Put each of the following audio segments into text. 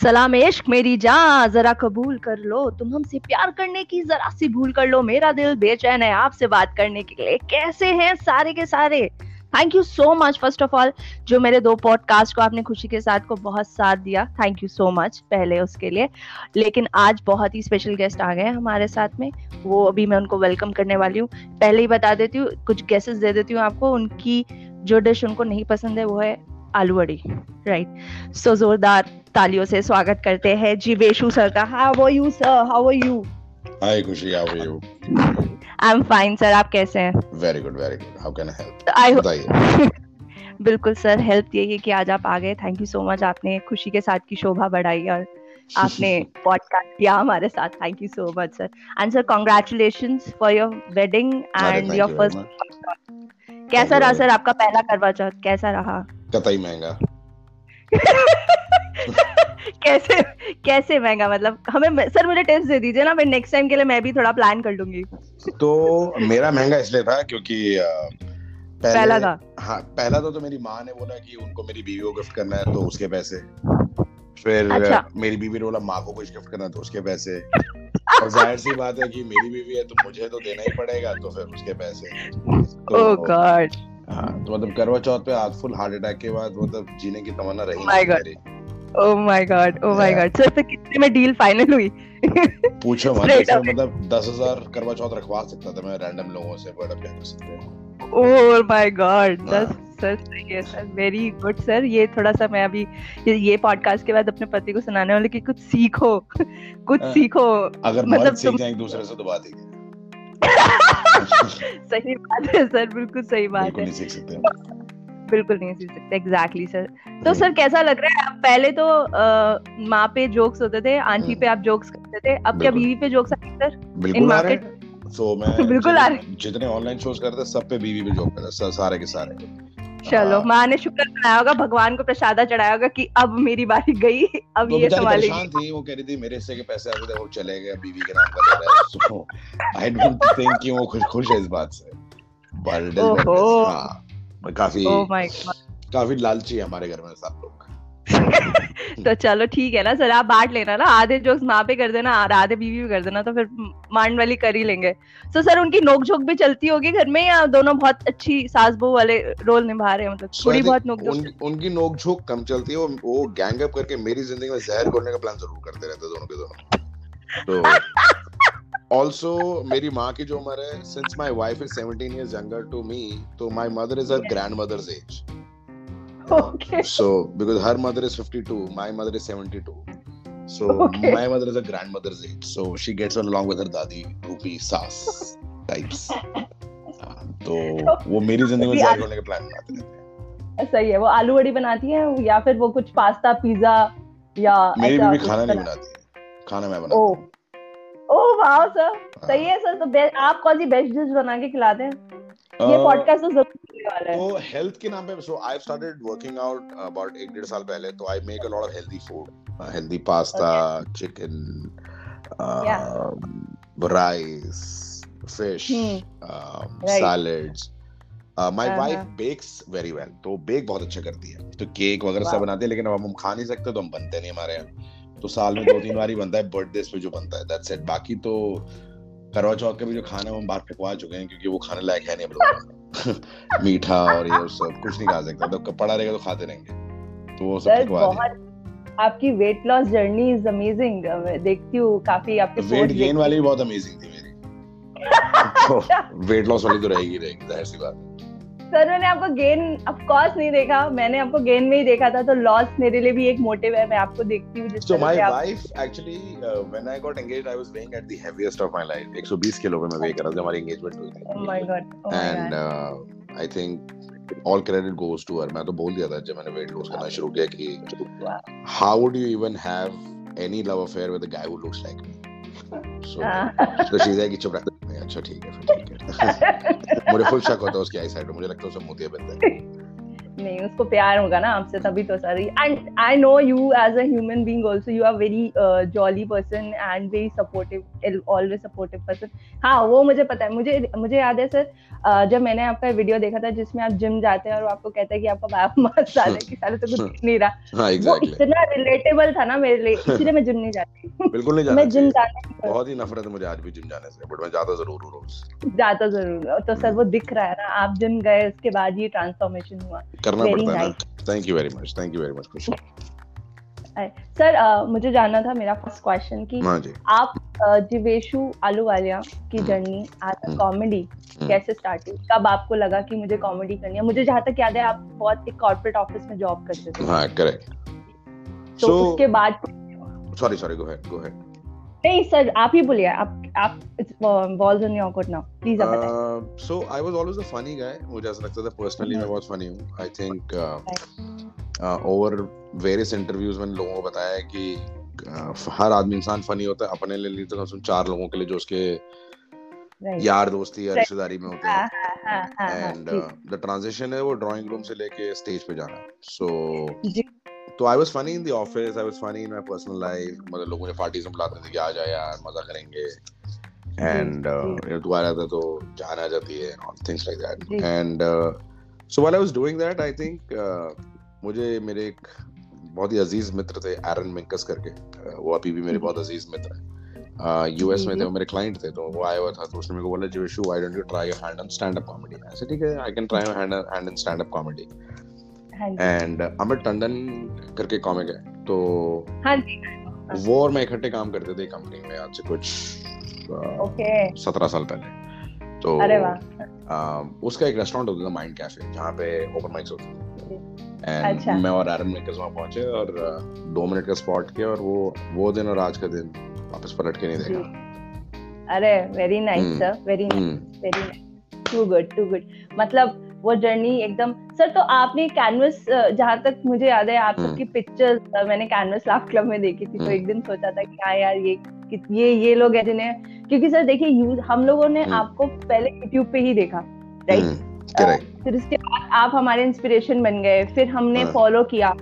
सलाम इश्क मेरी जान, जरा कबूल कर लो। तुम हमसे प्यार करने की, जरा सी भूल कर लो। मेरा दिल बेचैन है आपसे बात करने के लिए। कैसे हैं सारे के सारे? Thank you so much first of all जो मेरे दो पॉडकास्ट को आपने खुशी के साथ को बहुत साथ दिया। थैंक यू सो मच पहले उसके लिए। लेकिन आज बहुत ही स्पेशल गेस्ट आ गए हैं हमारे साथ में। वो अभी मैं उनको वेलकम करने वाली हूँ। पहले ही बता देती हूँ, कुछ गेसेस दे देती हूँ आपको। उनकी जो डिश उनको नहीं पसंद है, वो है आलू राइट सो जोरदार तालियों से स्वागत करते हैं जी बेशु सर का। How are you sir how are you hi Khushi how are you I am fine sir आप कैसे हैं? Very good very good how can I help I बताइए। बिल्कुल सर हेल्प यही है कि आज आप आ गए। थैंक यू सो मच आपने खुशी के साथ की शोभा बढ़ाई और आपने पॉडकास्ट किया हमारे साथ। Thank you so much sir and sir congratulation for your wedding and your first कैसा रहा सर आपका पहला करवा चौथ? कैसा रहा? कतई महँगा। कैसे कैसे महँगा? मतलब हमें सर मुझे टिप्स दे दीजिए ना मैं नेक्स्ट टाइम के लिए मैं भी थोड़ा प्लान कर लूँगी। तो मेरा महँगा इसलिए था क्योंकि पहले पहला था। हाँ पहला तो, तो मेरी माँ ने बोला कि उनको मेरी बीवी को गिफ्ट करना है तो उसके पैसे। फिर अच्छा। मेरी बीवी ने बोला माँ को कुछ गिफ्ट करना है तो उसके पैसे। और ज़ाहिर सी बात है कि मेरी बीवी है तो मुझे तो देना ही पड़ेगा तो फिर उसके पैसे। तो ओह गॉड हाँ तो मतलब करवा चौथ पे आज फुल हार्ट अटैक के बाद मतलब जीने की तमन्ना रही God. मेरी ओह my god oh my god sir फिर कितने में डील फाइनल हुई पूछो मत. मतलब दस हज़ार करवा चौथ रखवा सकता था मैं रैंडम लोगों से बट अब क्या कर सकते हैं ओह माय गॉड। दस सर सही है सर वेरी गुड सर ये थोड़ा सा मैं अभी ये, ये पॉडकास्ट के बाद अपने पति को सुनाने वाले कि कुछ सीखो कुछ हाँ। सीखो अगर मतलब सीख तुम- दूसरे से तो बात ही सही बात है सर बिल्कुल सही बात है। बिल्कुल नहीं सीख सकते एग्जैक्टली सर तो। सर कैसा लग रहा है? आप पहले तो माँ पे जोक्स होते थे आंटी हम्म। पे आप जोक्स करते थे अब क्या बीवी पे जोक्स आते सर बिल्कुल आ रहे सो मैं बिल्कुल आ जितने- जितने ऑनलाइन शोज़ करते सब पे बीवी पे जोक करते सारे के सारे। चलो हाँ। माँ ने शुक्र बनाया होगा भगवान को प्रसादा चढ़ाया होगा कि अब मेरी बारी गई अब ये संभालेगी। थी वो कह रही थी मेरे हिस्से के पैसे आते थे वो चले गए बीवी के नाम का रहा सो आई डोंट थिंक कि वो खुश खुश है इस बात से। बट हाँ काफ़ी गॉड काफ़ी लालची है हमारे घर में सब लोग। तो चलो ठीक है ना सर आप बांट लेना ना। आधे जोक्स माँ पे कर देना और आधे बीवी पे कर देना तो फिर मांड वाली कर ही लेंगे। तो सर उनकी नोक झोंक भी चलती होगी घर में या दोनों बहुत अच्छी सास बहू वाले रोल निभा रहे हैं? मतलब थोड़ी बहुत नोक उन, उनकी नोक झोंक कम चलती है वो, वो गैंग अप करके मेरी ज़िंदगी में जहर घोलने का प्लान ज़रूर करते रहते दोनों के दोनों। तो ऑल्सो मेरी माँ की जो उम्र है since my wife is 17 years younger to me तो my mother is her grandmother's age Okay. so because her mother is 52 my mother is 72 so Okay. my mother is a grandmother's age. So she gets on along with her dadi रूपी सास types. हाँ, तो वो मेरी ज़िंदगी में जहर घोलने के प्लान बनाते रहते हैं। सही है वो आलू वड़ी बनाती है या फिर वो कुछ पास्ता पिज्जा या मेरी बीवी कुछ खाना नहीं बना- बनाती खाना मैं बनाता हूँ। ओ वाह सर। हाँ। सही है। सर। तो आप कौन सी बेस्ट डिश बना के खिलाते हैं? ये पॉडकास्ट तो ज़रूर वाला है तो हेल्थ के नाम पे so I started working out about एक डेढ़ साल पहले तो I make a lot of healthy food healthy pasta chicken rice fish. Right. salads my wife. Bakes very well तो बेक बहुत अच्छा करती है तो केक वगैरह सब। बनाती है लेकिन अब हम खा नहीं सकते तो हम बनते नहीं हमारे यहाँ तो साल में दो तीन बार ही बनता है बर्थडे पे जो बनता है दैट्स इट बाकी तो करवा चौथ का भी जो खाना है हम बाहर फेंकवा चुके हैं क्योंकि वो खाने लायक है नहीं हम लोग मीठा और ये सब कुछ नहीं खा सकता। तो पड़ा रहेगा तो खाते रहेंगे। तो वो सब फेंकवा दिया आपकी weight loss journey is amazing देखती हूँ काफ़ी आपके वेट गेन वाली भी बहुत अमेजिंग थी मेरी। तो वेट लॉस वाली तो रहेगी रहेगी ज़ाहिर सी बात है। सर मैंने आपको गेन ऑफ़ कोर्स नहीं देखा मैंने आपको गेन में ही देखा था तो लॉस मेरे लिए भी एक मोटिव है मैं आपको देखती हूँ से wife actually, uh, when I got engaged, I was weighing at the heaviest of my life. 120 kilo पे मैं weigh कर रहा था हमारी engagement हुई थी. oh oh And god uh, I think all credit goes to her. मैं तो बोल दिया था जब मैंने weight lose करना शुरू किया कि Wow. how would you even have any love affair with a guy who looks like me? So, हाँ। so she's like चुप रह मैं, अच्छा ठीक है फिर ठीक है मुझे फुल शक होता है उसकी आई साइड मुझे लगता है उसे मोतिया बिंद है नहीं उसको प्यार होगा ना आपसे तभी तो sir. And I know you as a human being also you are very jolly person and very supportive always supportive person हाँ वो मुझे पता है मुझे मुझे याद है सर uh, जब मैंने आपका वीडियो देखा था जिसमें आप जिम जाते हैं और आपको कहते हैं कि आपका बायोमास ज़्यादा है कि साले तो कुछ नहीं रहा। हाँ वो इतना रिलेटेबल था ना मेरे लिए इसीलिए मैं जिम नहीं जाती बिल्कुल नहीं जाना मैं जिम जाने बहुत ही नफरत है मुझे आज भी जिम जाने से बट मैं जाता ज़रूर हूँ रोज। जाता ज़रूर तो सर वो दिख रहा है ना आप जिम गए उसके बाद ये ट्रांसफॉर्मेशन हुआ। करना Very पड़ता है nice. ना thank you very much thank you very much खुशी सर अ, मुझे जानना था मेरा फ़र्स्ट क्वेश्चन कि हाँ आप जीवेशु आलूवालिया की हम्म। जर्नी हम्म। कॉमेडी। कैसे स्टार्ट हुई? कब आपको लगा कि मुझे कॉमेडी करनी है? मुझे जहाँ तक याद है आप बहुत एक कॉर्पोरेट ऑफ़िस में जॉब करते थे। हाँ करेक्ट तो सो उसके बाद sorry sorry go ahead go ahead नहीं सर आप ही बोलिए आप आप balls on your court now please आप बताएँ. So I was always a funny guy मुझे ऐसा लगता था पर्सनली मैं बहुत फनी हूँ. I think over various interviews मैंने लोगों को बताया है कि uh, हर आदमी इंसान फनी होता है. अपने लिए तो कम से कम चार लोगों के लिए जो उसके राइट यार दोस्ती या Right. रिश्तेदारी में होते हाँ. हैं हाँ हाँ हाँ हाँ एंड द ट्रांजिशन है वो ड्राइंग रूम से लेके स्टेज पे जाना सो जी. तो I was funny in the office I was funny in my personal life मतलब लोग मुझे पार्टीज़ में बुलाते थे कि आ जा यार मज़ा करेंगे। एंड। तू आ रहा था तो जान आ जाती है और things like that and so while I was doing that I think मुझे मेरे एक बहुत ही अज़ीज़ मित्र थे एरन मिंकस करके। Uh, वो अभी भी मेरे बहुत अज़ीज़ मित्र हैं। यूएस जी, में थे वो मेरे क्लाइंट थे तो वो आया हुआ था तो उसने मेरे को बोला Jeeveshu why don't you try your hand on stand up comedy ऐसे ठीक है I can try my hand hand in stand up comedy and Amit Tandon करके कॉमिक है तो हाँ जी वो और मैं इकट्ठे काम करते थे कंपनी में आज से कुछ ओके। सत्रह साल पहले। तो अरे वाह। उसका एक रेस्टोरेंट होता था माइंड कैफ़े जहाँ पे ओपन माइक्स होते थे। एंड अच्छा। मैं और एरन मेकर्स वहाँ पहुँचे और दो मिनट का स्पॉट किया और वो वो दिन और आज का दिन वापस पलट के नहीं देखा। अरे very nice. Sir very nice very nice too good too good मतलब वो जर्नी एकदम सर तो आपने कैनवस जहाँ तक मुझे याद है आप हम्म। सबकी पिक्चर्स मैंने कैनवस लाफ क्लब में देखी थी तो हम्म। एक दिन सोचा था कि हाँ यार ये ये ये लोग हैं जिन्हें क्योंकि सर देखिए यूज़ हम लोगों ने हम्म। आपको पहले यूट्यूब पे ही देखा राइट फिर उसके बाद आप हमारे इंस्पिरेशन बन गए फिर हमने हाँ। फॉलो किया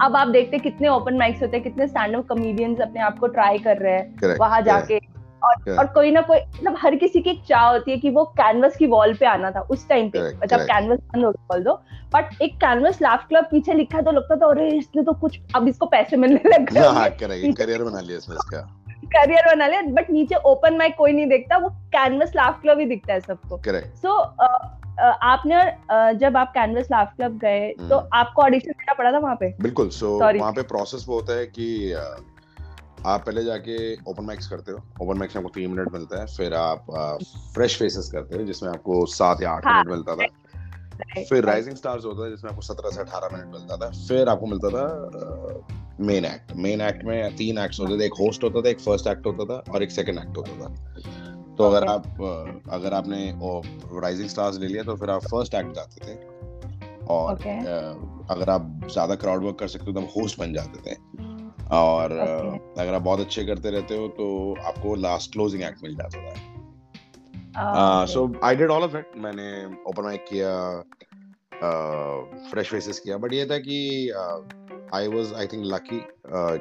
अब आप देखते कितने ओपन माइक्स होते हैं कितने स्टैंड अप कॉमेडियंस अपने आप को ट्राई कर रहे हैं वहाँ. जाके और. और कोई ना कोई मतलब हर किसी की एक चाह होती है कि वो कैनवस की वॉल पे आना था उस टाइम पे। मतलब कैनवस बंद हो बोल दो। बट एक कैनवस लाफ क्लब पीछे लिखा तो लगता था अरे इसने तो कुछ अब इसको पैसे मिलने लग गए हाँ करियर बना लिया इसने इसका। करियर बना लिया बट नीचे ओपन माइक कोई नहीं देखता वो कैनवस लाफ क्लब ही दिखता है सबको। सो आपने अ, जब आप कैनवस लाफ क्लब गए तो हम्म। आपको ऑडिशन देना पड़ा था वहाँ पे? बिल्कुल सो Sorry. वहाँ पे प्रोसेस वो होता है कि आप पहले जाके ओपन माइक्स करते हो। ओपन माइक्स में आपको तीन मिनट मिलता है फिर आप फ्रेश फेसेस करते हो जिसमें आपको सात या आठ हाँ, मिनट मिलता था। फिर राइजिंग स्टार्स होता है जिसमें आपको सत्रह से अठारह मिनट मिलता था। फिर आपको मिलता था मेन एक्ट मेन एक्ट में तीन एक्ट होते थे एक होस्ट होता था एक फ़र्स्ट एक्ट होता था और एक सेकेंड एक्ट होता था। तो अगर आप अगर आपने राइजिंग स्टार्स ले लिया तो फिर आप फ़र्स्ट एक्ट जाते थे। और अगर आप ज़्यादा क्राउड वर्क कर सकते हो तो होस्ट बन जाते थे। और Okay. अगर आप बहुत अच्छे करते रहते हो तो आपको लास्ट क्लोजिंग एक्ट मिल जाता Ah, so I did all of it मैंने ओपन माइक किया फ्रेश फेसेस किया। बट ये था कि I was I think lucky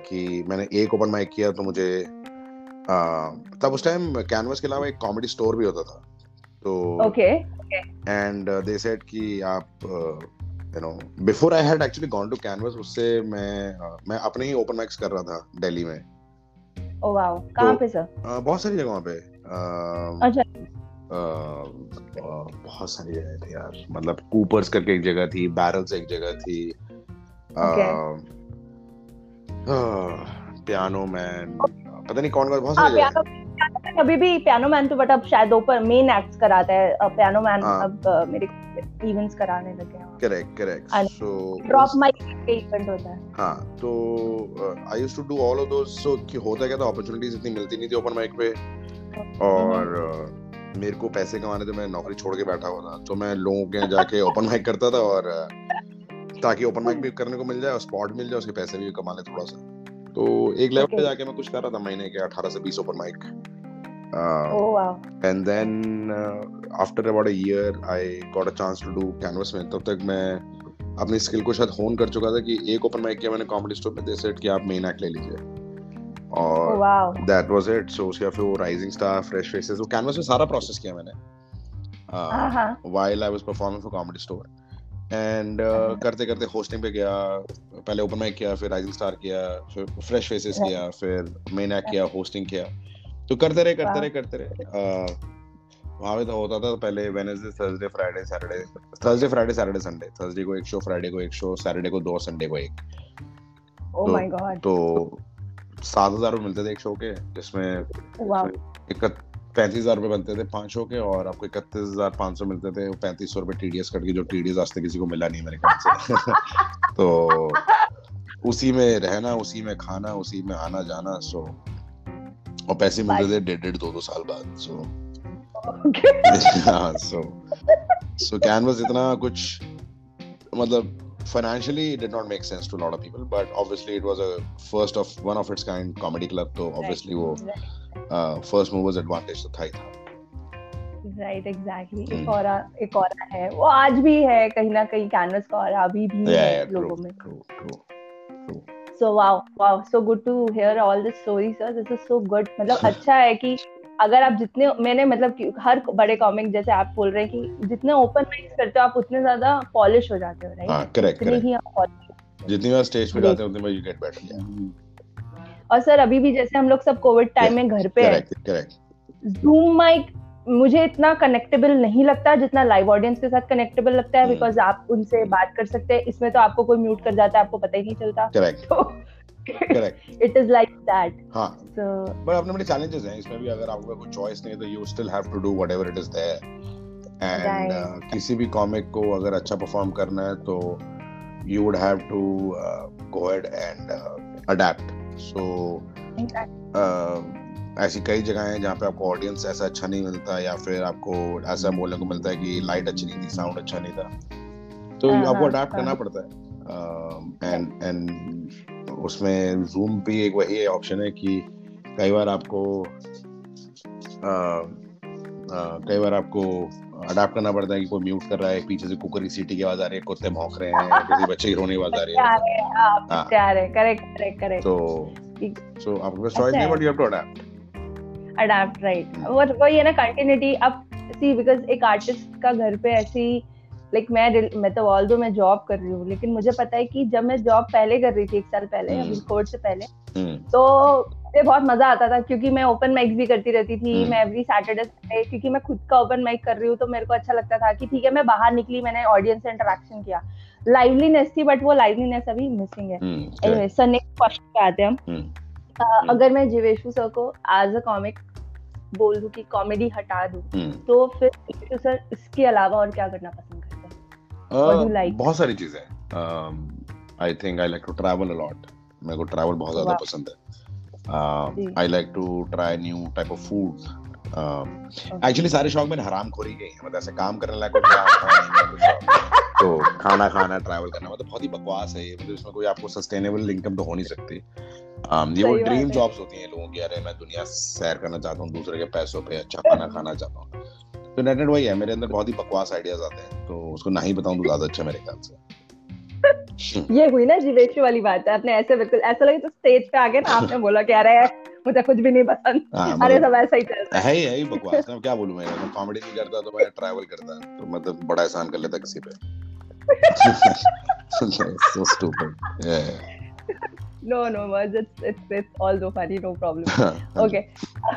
कि मैंने एक ओपन माइक किया तो मुझे uh, तब उस टाइम कैनवस के अलावा एक कॉमेडी स्टोर भी होता था। तो okay एंड दे सेड कि आप you know before I had actually gone to Canvas उससे मैं uh, मैं अपने ही ओपन माइक्स कर रहा था दिल्ली में। Oh wow. कहाँ तो- पे सर बहुत सारी जगहों पे। अच्छा। बहुत सारी जगह थी यार। मतलब कूपर्स करके एक जगह थी बैरल्स एक जगह थी। पियानो मैन पता नहीं कौन कौन बहुत हाँ सारी जगह। अभी भी पियानो मैन तो बट अब शायद ऊपर मेन एक्ट्स कराता है। पियानो मैन हाँ। अब मेरे इवेंट्स कराने लगे हैं। Correct correct so drop mic पे इवेंट होता है। हाँ तो I used to do all of those so कि होता क्या था अपॉर्चुनिटीज़ इतनी मिलती नहीं थी ओपन माइक पे। और मेरे को पैसे कमाने थे मैं नौकरी छोड़ के बैठा हुआ था। तो मैं लोगों के जाके ओपन माइक करता था और ताकि ओपन माइक भी करने को मिल जाए और स्पॉट मिल जाए उसके पैसे भी कमा ले थोड़ा सा। तो एक लेवल पे जाके मैं कुछ कर रहा था महीने के अठारह से बीस open mic oh wow and then after about a year I got a chance to do Canvas में। तब तक मैं अपनी स्किल को शायद होन कर चुका था कि एक ओपन माइक किया मैंने कॉमेडी स्टोर में दे सेट कि आप मेन एक्ट ले लीजिए। और दैट वाज इट सो उसके फिर वो राइजिंग स्टार फ्रेश फेसेस वो कैनवस में सारा प्रोसेस किया मैंने। While I was performing for Comedy Store. And uh, करते करते होस्टिंग पे गया। पहले ओपन माइक किया फिर राइजिंग स्टार किया फिर फ्रेश फेसेस किया फिर मेन एक्ट किया होस्टिंग किया। तो करते रहे करते रहे करते रहे। वहाँ पे तो होता था पहले Wednesday Thursday Friday Saturday Thursday Friday Saturday Sunday Thursday को एक शो फ्राइडे को एक शो सैटरडे को दो संडे को एक। Oh तो, तो सात हज़ार मिलते थे एक शो के जिसमें पैंतीस हज़ार रुपए बनते थे पाँच शो के और आपको इकतीस हज़ार पाँच सौ मिलते थे। पैंतीस सौ रुपए टीडीएस कट के जो टीडीएस आज तक किसी को मिला नहीं मेरे ख्याल से। तो उसी में रहना उसी में खाना उसी में आना जाना सो और पैसे मिलते थे डेढ़ डेढ़ दो दो साल बाद सो सो सो कैनवस इतना कुछ मतलब financially it did not make sense to a lot of people but obviously it was a first of one of its kind comedy club so obviously right. wo वो फ़र्स्ट मूवर्स एडवांटेज तो था ही था right exactly एक और एक और है वो आज भी है कहीं ना कहीं कैनवस का और अभी भी है लोगों में so wow wow so good to hear all this story sir this is so good मतलब अच्छा है कि अगर आप जितने मैंने मतलब हर बड़े कॉमिक जैसे आप बोल रहे हैं कि जितने ओपन माइंड करते हो आप उतने ज़्यादा पॉलिश हो जाते हो राइट हाँ करेक्ट करेक्ट जितनी बार स्टेज पे जाते हो उतनी बार यू गेट बेटर और सर अभी भी जैसे हम लोग सब कोविड टाइम में घर पे करेक्ट करेक्ट जूम माइक मुझे इतना कनेक्टेबल नहीं लगता जितना लाइव ऑडियंस के साथ कनेक्टेबल लगता है बिकॉज़ hmm. आप उनसे बात कर सकते हैं। इसमें तो आपको कोई म्यूट कर जाता है आपको पता ही नहीं चलता। Correct it is like that हाँ। सो बट अपने बड़े चैलेंजेस हैं इसमें भी अगर आपको कोई चॉइस नहीं है तो you still have to do whatever it is there and किसी भी कॉमिक को अगर अच्छा परफॉर्म करना है तो you would have to go ahead and adapt so ऐसी कई जगह हैं जहाँ पे आपको ऑडियंस ऐसा अच्छा नहीं मिलता या फिर आपको ऐसा बोलने को मिलता है कि लाइट अच्छी नहीं थी साउंड अच्छा नहीं था। तो uh-huh, आपको अडैप्ट करना uh-huh. पड़ता है। एंड uh, एंड उसमें जूम भी एक वही ऑप्शन है कि कई बार आपको कई बार आपको अडाप्ट करना पड़ता है कि कोई म्यूट कर रहा है पीछे से कुकर की सीटी की आवाज़ आ रही है कुत्ते भौंक रहे हैं किसी बच्चे की रोने की आवाज़ आ रही है। करेक्ट करेक्ट करेक्ट तो सो आपके पास चॉइस नहीं but you have to adapt adapt right वो वही है ना कंटिन्यूटी अब सी बिकॉज़ एक आर्टिस्ट का घर पे ऐसी लाइक मैं मैं तो ऑल दो मैं जॉब कर रही हूँ लेकिन मुझे पता है कि जब मैं जॉब पहले कर रही थी एक साल पहले अभी कोविड से पहले हम्म। तो मुझे बहुत मज़ा आता था क्योंकि मैं ओपन माइक भी करती रहती थी हम्म। मैं एवरी सैटरडे संडे क्योंकि मैं खुद का ओपन माइक कर रही हूँ तो मेरे को अच्छा लगता था कि ठीक है मैं बाहर निकली मैंने ऑडियंस से इंटरेक्शन किया। लाइवलीनेस थी बट वो लाइवलीनेस अभी मिसिंग है। सर नेक्स्ट क्वेश्चन पे आते हैं हम। हम्म। अगर मैं जीवेशु सर को एज अ कॉमिक बोल दूँ कि कॉमेडी हटा दूँ तो फिर सर इसके अलावा और क्या करना पसंद करते like? बहुत सारी चीज़ें I think I like to travel a lot मेरे को ट्रैवल बहुत ज़्यादा पसंद है। I like to try new type of food actually सारे शौक में हराम खोरी गई है मतलब ऐसे काम करने लायक तो खाना खाना ट्रैवल करना मतलब बहुत ही बकवास है ये मतलब इसमें कोई आपको सस्टेनेबल इनकम तो हो नहीं सकती। Um, ये वो ड्रीम जॉब्स होती हैं लोगों की अरे मैं दुनिया सैर करना चाहता हूँ दूसरे के पैसों पे अच्छा खाना खाना चाहता हूँ। तो नेट नेट वही है मेरे अंदर बहुत ही बकवास आइडियाज़ आते हैं तो उसको ना ही बताऊँ तो ज़्यादा अच्छा मेरे ख्याल से। ये हुई ना जीवेश वाली बात है आपने ऐसे बिल्कुल ऐसा लगे तो स्टेज पे आ गए ना आपने बोला क्या रहा है मुझे कुछ भी नहीं पसंद। हाँ, अरे मतलब सब ऐसा ही चलता है। है ही बकवास मैं क्या बोलूँ मैं कॉमेडी नहीं करता तो मैं ट्रैवल करता तो मतलब बड़ा एहसान कर लेता किसी पे। so stupid. Yeah. No no it's it's it's also funny no problem. Okay.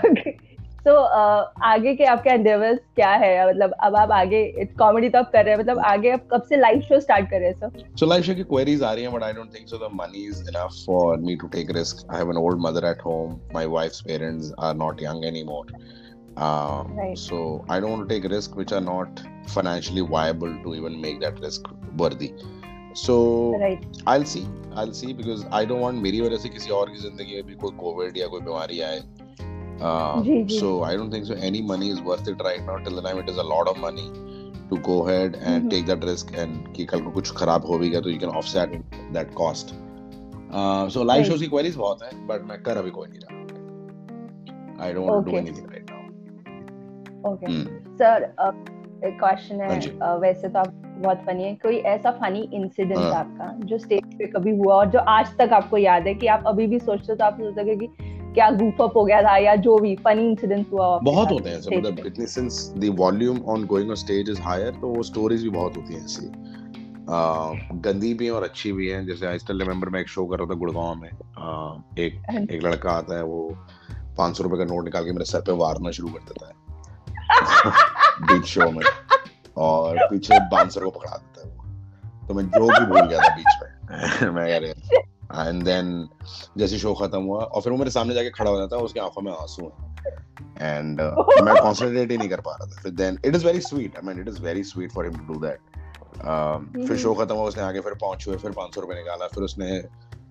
Okay. तो uh, आगे के आपके एंडेवर्स क्या है? मतलब अब आप आगे कॉमेडी तो आप कर रहे हैं मतलब आगे आप कब से लाइव शो स्टार्ट कर रहे हैं सर सो लाइव शो की क्वेरीज आ रही हैं but I don't think so the money is enough for me to take risk I have an old mother at home my wife's parents are not young anymore um, right. so i don't want to take risks which are not financially viable to even make that risk worthy so right. i'll see i'll see because i don't want मेरी वजह से किसी और की ज़िंदगी में भी कोई कोविड या कोई बीमारी आए Uh, so I don't think so. Any money is worth it right now. Till the time it is a lot of money to go ahead and mm-hmm. take that risk and कि कल को कुछ खराब हो भी गया तो you can offset that cost. Uh, so live right. shows की queries बहुत है but मैं कर अभी कोई नहीं रहा. I don't want okay. to Sir, uh, एक क्वेश्चन है uh, वैसे तो आप बहुत फनी है. कोई ऐसा फनी इंसिडेंट हाँ. आपका जो स्टेज पे कभी हुआ और जो आज तक आपको याद है कि आप अभी भी सोचते हो तो आप सोचते कि क्या goof up हो गया था या जो भी funny incidents हुआ बहुत होते हैं ऐसे मतलब? इतनी since the volume on going on stage is higher तो वो स्टोरीज भी बहुत होती हैं ऐसी. आ, गंदी भी हैं और अच्छी भी हैं. जैसे आई स्टिल रिमेम्बर मैं एक शो कर रहा था गुड़गांव में. आ, एक हाँ एक लड़का आता है वो पाँच सौ रुपए का नोट निकाल के मेरे सर पे वारना शुरू कर देता है. बीच शो में। और पीछे बांसर को पकड़ा देता है वो। तो मैं जो भी भूल गया था बीच में। मैं कह रहा एंड देन जैसे शो खत्म हुआ और फिर वो मेरे सामने जाके खड़ा हो जाता है उसकी आँखों में आँसू हैं। एंड uh, मैं कॉन्सेंट्रेट ही नहीं कर पा रहा था। फिर then it is very sweet I mean it is very sweet for him to do that फिर शो खत्म हुआ उसने आगे फिर पाँच हुए फिर पाँच सौ रुपए निकाला फिर उसने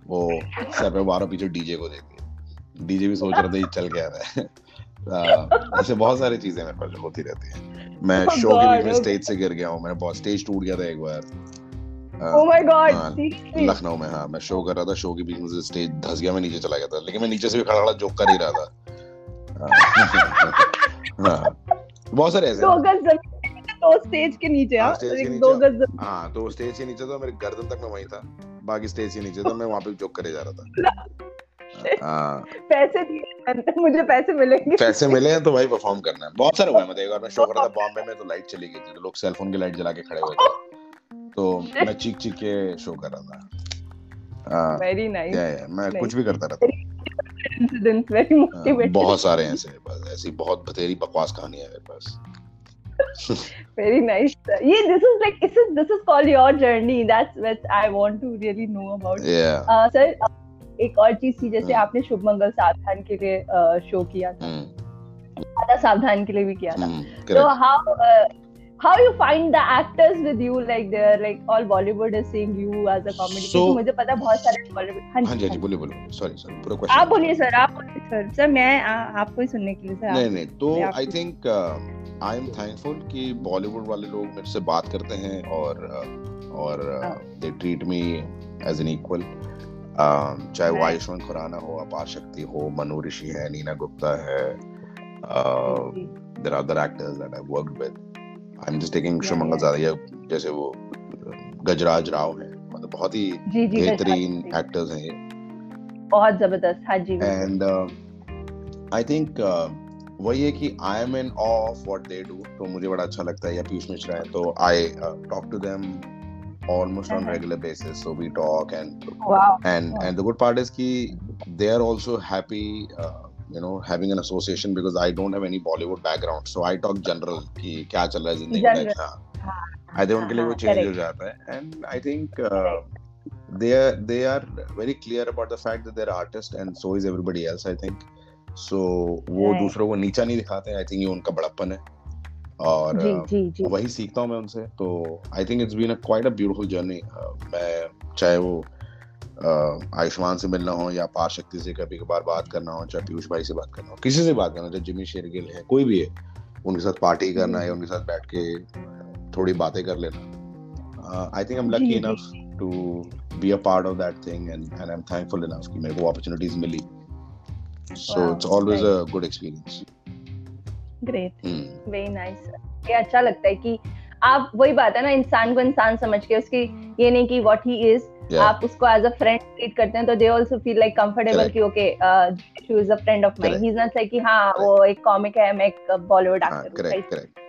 वो सर पे बारह पीछे डीजे को दे दिया डीजे भी सोच रहा था ये चल क्या रहा है? ऐसे बहुत सारी चीज़ें मेरे पास होती रहती हैं। मैं Oh शो के बीच में स्टेज से गिर गया हूँ मेरा बहुत स्टेज टूट गया था एक बार। अह, Oh my God, हाँ, लखनऊ में हाँ मैं शो कर रहा था शो के बीच में स्टेज धस गया मैं नीचे चला गया था लेकिन मैं नीचे से भी खड़ा खड़ा जोक कर ही रहा था। हाँ, बहुत सारे ऐसे दो गज तो स्टेज के नीचे हाँ, हाँ स्टेज के एक नीचे। दो गज ज़मीन हाँ तो स्टेज के नीचे था मेरे गर्दन तक मैं वहीं था बाकी स्टेज के नीचे तो मैं वहाँ पे जोक करे जा रहा था। हाँ पैसे दिए मुझे पैसे मिलेंगे। पैसे मिले हैं तो भाई परफॉर्म करना है। बहुत सारे हुए हैं। मैं एक बार मैं शो कर रहा था बॉम्बे में तो लाइट चली गई थी तो लोग सेलफोन की लाइट जला के खड़े हुए थे। तो मैं चीख चीख के शो कर रहा था। हाँ, वेरी नाइस या, या, मैं कुछ भी करता रहता। इंसिडेंट्स वेरी हूँ बहुत सारे हैं ऐसे पास ऐसी बहुत बतेरी बकवास कहानी है मेरे पास very nice ये this is like this is this is called your journey that's what I want to really know about या uh, sir uh, एक और चीज़ थी जैसे हम्म। आपने शुभ मंगल सावधान के लिए शो किया था हम्म आधा सावधान के लिए भी किया था हम्म so correct. how how you find the actors with you like they're like all Bollywood is seeing you as a comedy So- मुझे पता है बहुत सारे Bollywood हाँ हाँ जी जी हाँ जी हाँ बोलिए बोलिए सॉरी सॉरी पूरा। क्वेश्चन आप बोलिए सर आप बोलिए सर सर मैं आपको ही सुनने के लिए सर नहीं नहीं तो I think I am thankful कि बॉलीवुड वाले लोग मेरे से बात करते हैं और uh, और हाँ। They treat me as an equal चाहे वो आयुष्मान खुराना हो अपार शक्ति हो मनु ऋषि है नीना गुप्ता है are other actors that I worked with I am just taking Shubhmangal ज़्यादा जैसे वो गजराज राव हैं। मतलब बहुत ही बेहतरीन एक्टर्स हैं ये। बहुत ज़बरदस्त हाँ जी एंड आई थिंक वही है कि I am in of what they do तो मुझे बड़ा अच्छा लगता है या पीयूष मिश्रा है तो I talk to them almost on Uh-huh. Regular basis so we talk and Wow. and Wow. and the good part is ki they are also happy uh, you know having an association because I don't have any Bollywood background so I talk general रहा है ज़िंदगी में General. like, हाँ हाँ, I think लिए वो हाँ, change हो correct. जाता है and I think uh, they are they are very clear about the fact that they're artists and so is everybody else I think so वो. दूसरों को नीचा नहीं दिखाते हैं I think ये उनका बड़प्पन है और जी जी जी। वही सीखता हूँ मैं उनसे। तो I think it's been a quite a beautiful journey मैं चाहे वो आयुष्मान से मिलना हो या पार शक्ति से कभी कभार बात करना हो चाहे पीयूष भाई से बात करना हो किसी से बात करना हो चाहे जिमी शेरगिल है कोई भी है उनके साथ पार्टी करना है उनके साथ बैठ के थोड़ी बातें कर लेना। I think I am lucky enough to be a part of that thing and and I am thankful enough कि मेरे को opportunities milli. So it's always a. Good experience great very nice ये अच्छा लगता है कि आप वही बात है ना इंसान को इंसान समझ के उसकी ये नहीं कि व्हाट ही इज़ या आप उसको एज अ फ्रेंड ट्रीट करते हैं तो they also feel like comfortable कि okay she is a friend of mine he is not like कि हाँ वो एक कॉमिक है मैं एक बॉलीवुड हाँ actor correct correct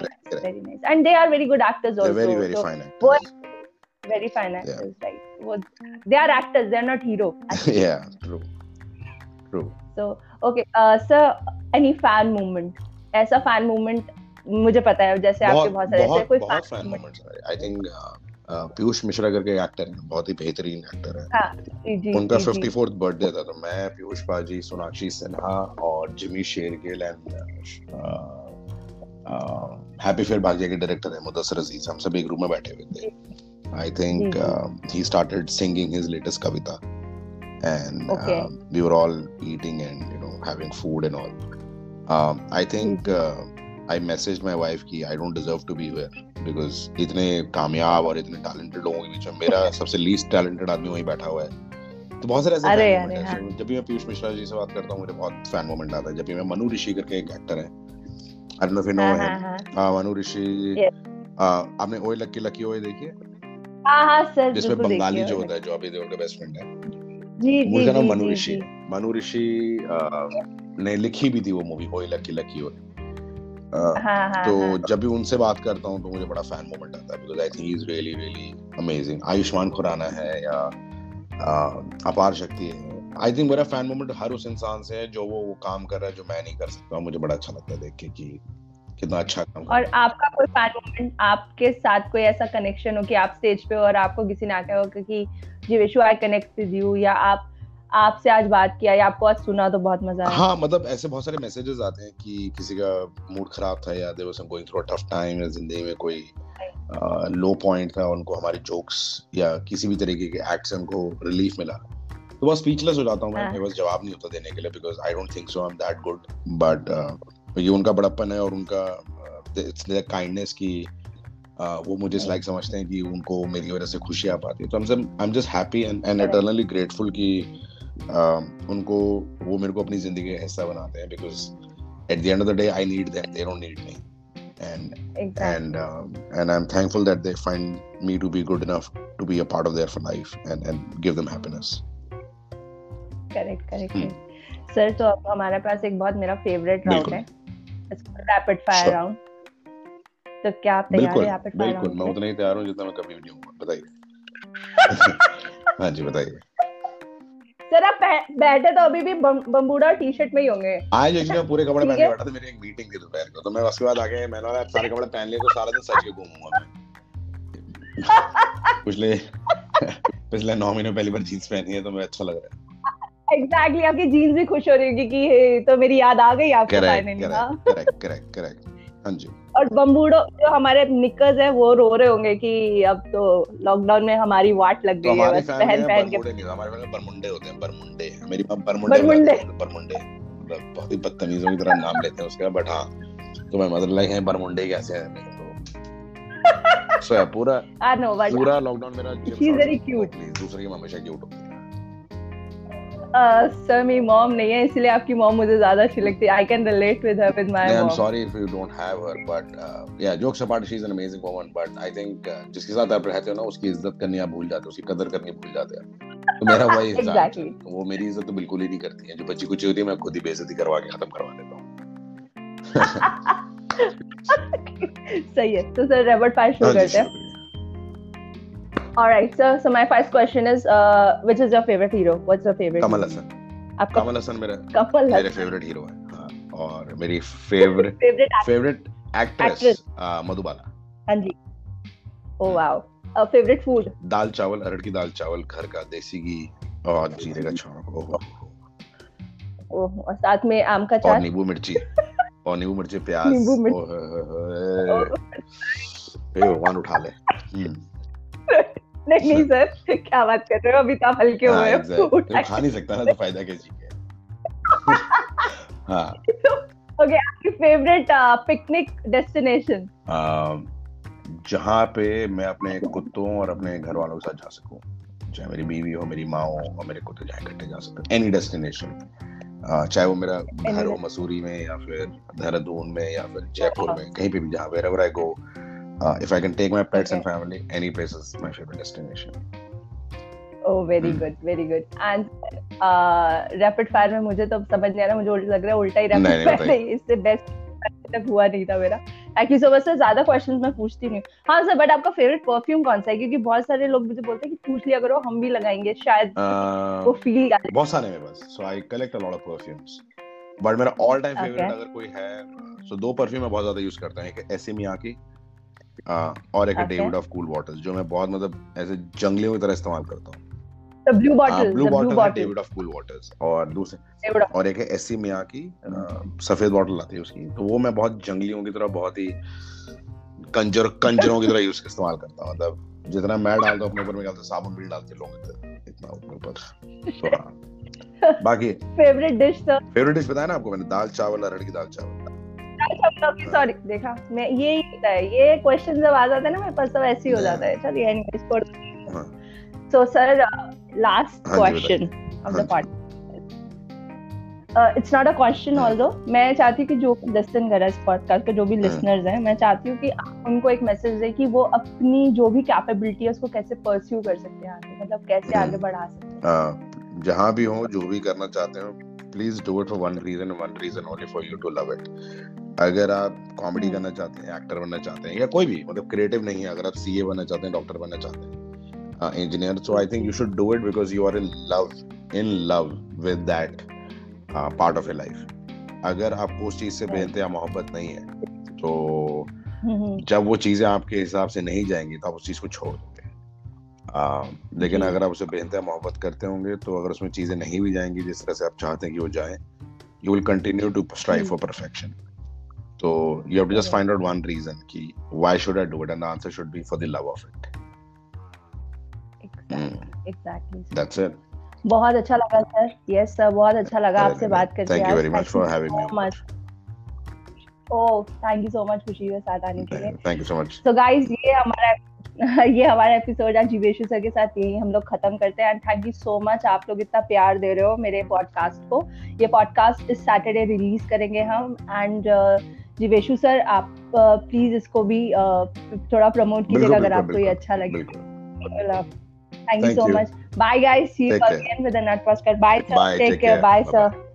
correct very nice and they are very good actors also very so fine वो actors very fine actors right वो they are actors they are not hero yeah true. True. So okay uh, sir any fan moment? ऐसा fan moment मुझे पता है जैसे आपके बहुत सारे ऐसे कोई फ़ैन हैं। आई थिंक पीयूष मिश्रा करके एक्टर हैं बहुत ही बेहतरीन एक्टर है। हाँ जी उनका जी। 54th बर्थडे था तो मैं पीयूष बाजी सोनाक्षी सिन्हा और Jimmy Shergill and Happy fair भाग्य के डायरेक्टर है मुदस्सर अज़ीज़ हम सब एक रूम में बैठे हुए थे। I think he started singing his latest kavita and Okay. um, we were all eating and you know having food um, think uh, i messaged my wife ki i don't deserve to be here because इतने कामयाब और इतने talented लोगों के बीच में मेरा सबसे least talented आदमी वहीं बैठा हुआ है। तो बहुत सारे ऐसे अरे, अरे, moment हाँ। जब भी मैं पीयूष मिश्रा जी से बात करता हूँ मुझे बहुत फ़ैन मोमेंट आता है। जब भी मैं मनु ऋषि करके एक एक्टर है आई डोंट नो हाँ हाँ हाँ। मनु ऋषि। आपने ओए लक्की लक्की ओए देखी है? हाँ हाँ जिसमें बंगाली जो होता है जो अभी देओल का बेस्ट फ्रेंड है। उनका नाम मनु ऋषि। है मनु ऋषि ने लिखी भी थी वो मूवी ओए लकी लकी ओए। हाँ, हाँ, तो हाँ. जब भी उनसे बात करता हूँ तो मुझे बड़ा फ़ैन मोमेंट आता है because I think is really really amazing Ayushmann Khurrana है या अपार शक्ति है। आई थिंक मेरा फ़ैन मोमेंट हर उस इंसान से है जो वो वो काम कर रहा है जो मैं नहीं कर सकता मुझे बड़ा अच्छा लगता है देख के कि कितना अच्छा काम और आपका कोई फ़ैन मोमेंट आपके साथ कोई ऐसा कनेक्शन हो कि आप स्टेज पे हो और आपको किसी ने आके हो कि Jeeveshu I connect with you या आप आपसे आज बात किया या आपको आज सुना तो बहुत मज़ा आया। हाँ मतलब ऐसे बहुत सारे मैसेजेस आते हैं कि किसी का मूड खराब था या there was going through a tough time या ज़िंदगी में कोई लो पॉइंट था उनको हमारे जोक्स या किसी भी तरीके के एक्ट से उनको रिलीफ मिला। तो बस स्पीचलेस हो जाता हूँ मैं हाँ। मेरे पास जवाब नहीं होता देने के लिए because I don't think so I am that good but ये उनका बड़प्पन है और उनका इट्स देयर काइंडनेस की Uh, वो मुझे लाइक समझते हैं कि उनको मेरी वजह से खुशी आ पाती है। तो I am just happy and eternally grateful कि उनको वो मेरे को अपनी ज़िंदगी का हिस्सा बनाते हैं because at the end of the day I need them they don't need me and exactly. and um, and I'm thankful that they find me to be good enough to be a part of their life and and give them happiness. Correct, correct. Hmm. Sir तो अब हमारे पास एक बहुत मेरा favourite round है। Rapid fire round तो क्या आप तैयार हैं रैपिड फायर बिल्कुल। मैं? उतना ही तैयार हूँ जितना मैं कभी भी नहीं हूँ। बताइए। हाँ जी बताइए। सर आप बैठे तो अभी भी बम्बूडा टी शर्ट में ही होंगे। आज मैं पूरे कपड़े पहन के बैठा था मेरी एक मीटिंग थी दोपहर को तो मैं उसके बाद आके मैंने बोला सारे कपड़े पहन लिए तो सारा दिन सच के घूमूँगा मैं। पिछले पिछले नौ महीने पहली बार जीन्स पहनी है तो मैं अच्छा लग रहा है। एग्जैक्टली आपकी जीन्स भी खुश हो रही होगी कि तो मेरी याद आ गई आपको फाइनली करेक्ट करेक्ट करेक्ट हाँ जी। और बम्बूडो जो हमारे निकर्स है वो रो रहे होंगे कि अब तो लॉकडाउन में हमारी वाट लग गई तो है बस पहन पहन के। हमारे में बरमुंडे होते हैं बरमुंडे मेरी माँ बरमुंडे बरमुंडे। बरमुंडे। बहुत ही बदतमीजों की तरह नाम लेते हैं उसका बट हाँ तो मैं मतलब लाइक है बरमुंडे कैसे हैं तो। सो पूरा पूरा लॉकडाउन मेरा शी इज़ वेरी क्यूट दूसरे की हमेशा क्यूट होती है। सर मेरी मॉम नहीं है इसलिए आपकी मॉम मुझे ज़्यादा अच्छी लगती है। I can relate with her with my mom I am sorry if you don't have her but yeah jokes apart she is an amazing woman but I think जिसके साथ आप रहते हो ना उसकी इज़्ज़त करनी आप भूल जाते हो उसकी कदर करनी भूल जाते हो। तो मेरा वही exactly. वो मेरी इज़्ज़त तो बिल्कुल ही नहीं करती है। जो बच्ची कुछ होती है मैं खुद ही बेइज्जती करवा के खत्म करवा देता हूँ। सही है। तो सर रैपिड फायर शुरू करते हैं। All right, sir. So my first question is, uh, which is your favorite hero? What's your favorite? Kamal Haasan. आपका कमल हसन मेरा कमल मेरे फेवरेट हीरो है। हाँ, और मेरी फेवरेट फेवरेट एक्ट्रेस मधुबाला। हाँ जी। ओ वाओ फेवरेट फ़ूड दाल चावल अरहर की दाल चावल घर का देसी घी और जीरे का छौंक। ओह और साथ में आम का चाट? और नींबू मिर्ची। और नींबू मिर्ची प्याज। नींबू मिर्ची। भगवान उठा ले। हम्म। नहीं नहीं सर क्या बात कर रहे हो? अभी तो हल्के हुए हाँ, तो खा नहीं सकता ना तो फ़ायदा क्या जी हाँ। ओके आपकी फेवरेट पिकनिक डेस्टिनेशन जहाँ पे मैं अपने कुत्तों और अपने घर वालों के साथ जा सकूँ चाहे मेरी बीवी हो मेरी माँ हो और मेरे कुत्ते जहाँ इकट्ठे जा सकते एनी डेस्टिनेशन चाहे वो मेरा घर हो मसूरी में या फिर देहरादून में या फिर जयपुर में कहीं पे भी जहाँ where I go uh, if I can take my pets okay. and family, any place is my favorite destination. Oh, very hmm. good, very good. And uh, rapid fire में मुझे तो समझ नहीं आ रहा मुझे लग रहा है उल्टा ही rapid fire नहीं इससे बेस्ट तक हुआ नहीं था मेरा एक्चुअली सो बस ज़्यादा क्वेश्चंस मैं पूछती नहीं हाँ सर बट आपका फेवरेट परफ्यूम कौन सा है क्योंकि बहुत सारे लोग मुझे बोलते हैं कि पूछ लिया करो हम भी लगाएँगे शायद uh, वो फील बहुत सारे मेरे पास so I collect a lot of perfumes but मेरा ऑल टाइम फेवरेट अगर कोई है सो so दो परफ्यूम मैं बहुत ज़्यादा यूज़ करता हूँ एक एस की और एक डेविड ऑफ़ कूल वाटर्स जो मैं बहुत मतलब ऐसे जंगलियों की तरह इस्तेमाल करता हूँ। Blue bottle blue bottle Davidoff cool waters और दूसरे और एक है एसी मिया की सफ़ेद बॉटल आती है उसकी। तो वो मैं बहुत जंगलियों की तरह बहुत ही कंजर कंजरों की तरह यूज़ इस्तेमाल करता हूँ। मतलब जितना मैं डालता हूँ अपने ऊपर में साबुन भी डालते लोग इतना अपने ऊपर। तो हाँ। बाकी फेवरेट डिश फेवरेट डिश बताया ना आपको मैंने दाल चावल अरहर की दाल चावल। सॉरी देखा मैं ये होता है ये क्वेश्चन जब आ जाता है ना मेरे पास सब ऐसे ही हो जाता है। चलिए anyways so sir last question of the it's not a question although मैं चाहती हूँ कि जो लिसन कर रहा है इस पॉडकास्ट के जो भी लिसनर्स हैं मैं चाहती हूँ कि उनको एक मैसेज दे कि वो अपनी जो भी कैपेबिलिटी है उसको कैसे परस्यू कर सकते हैं आगे मतलब कैसे आगे बढ़ा सकते हैं। जहाँ भी हो जो भी करना चाहते हो please do it for one reason one reason only for you to love it अगर आप कॉमेडी करना चाहते हैं एक्टर बनना चाहते हैं या कोई भी मतलब क्रिएटिव नहीं है अगर आप सीए बनना चाहते हैं डॉक्टर बनना चाहते हैं engineer so I think you should do it because you are in love in love with that part of your life अगर आपको उस चीज़ से बेहतर या मोहब्बत नहीं है तो जब वो चीज़ें आपके हिसाब से नहीं जाएँगी तो आप उस चीज़ को छोड़ दोगे। लेकिन अगर आप उसे बेहतर मोहब्बत करते होंगे तो अगर उसमें चीज़ें नहीं भी जाएँगी जिस तरह से आप चाहते हैं कि वो जाए you will continue to strive for perfection तो you have to just find out one reason कि why should I do it and the answer should be for the love of it exactly that's it बहुत अच्छा लगा sir yes sir बहुत अच्छा लगा आपसे बात करके. Thank you very much for having me oh thank you so much खुशी के साथ आने के लिए थैंक यू सो मच तो गाइस ये हमारा ये हमारा एपिसोड आज जीवेशु सर के साथ. यही हम लोग खत्म करते हैं. And thank you so much आप लोग इतना प्यार दे रहे हो मेरे पॉडकास्ट को. ये पॉडकास्ट इस सैटरडे रिलीज़ करेंगे हम. एंड जीवेशु सर आप प्लीज़ इसको भी थोड़ा प्रमोट कीजिएगा अगर आपको ये अच्छा लगे। Thank you so much bye guys see you again with another podcast bye sir take care bye sir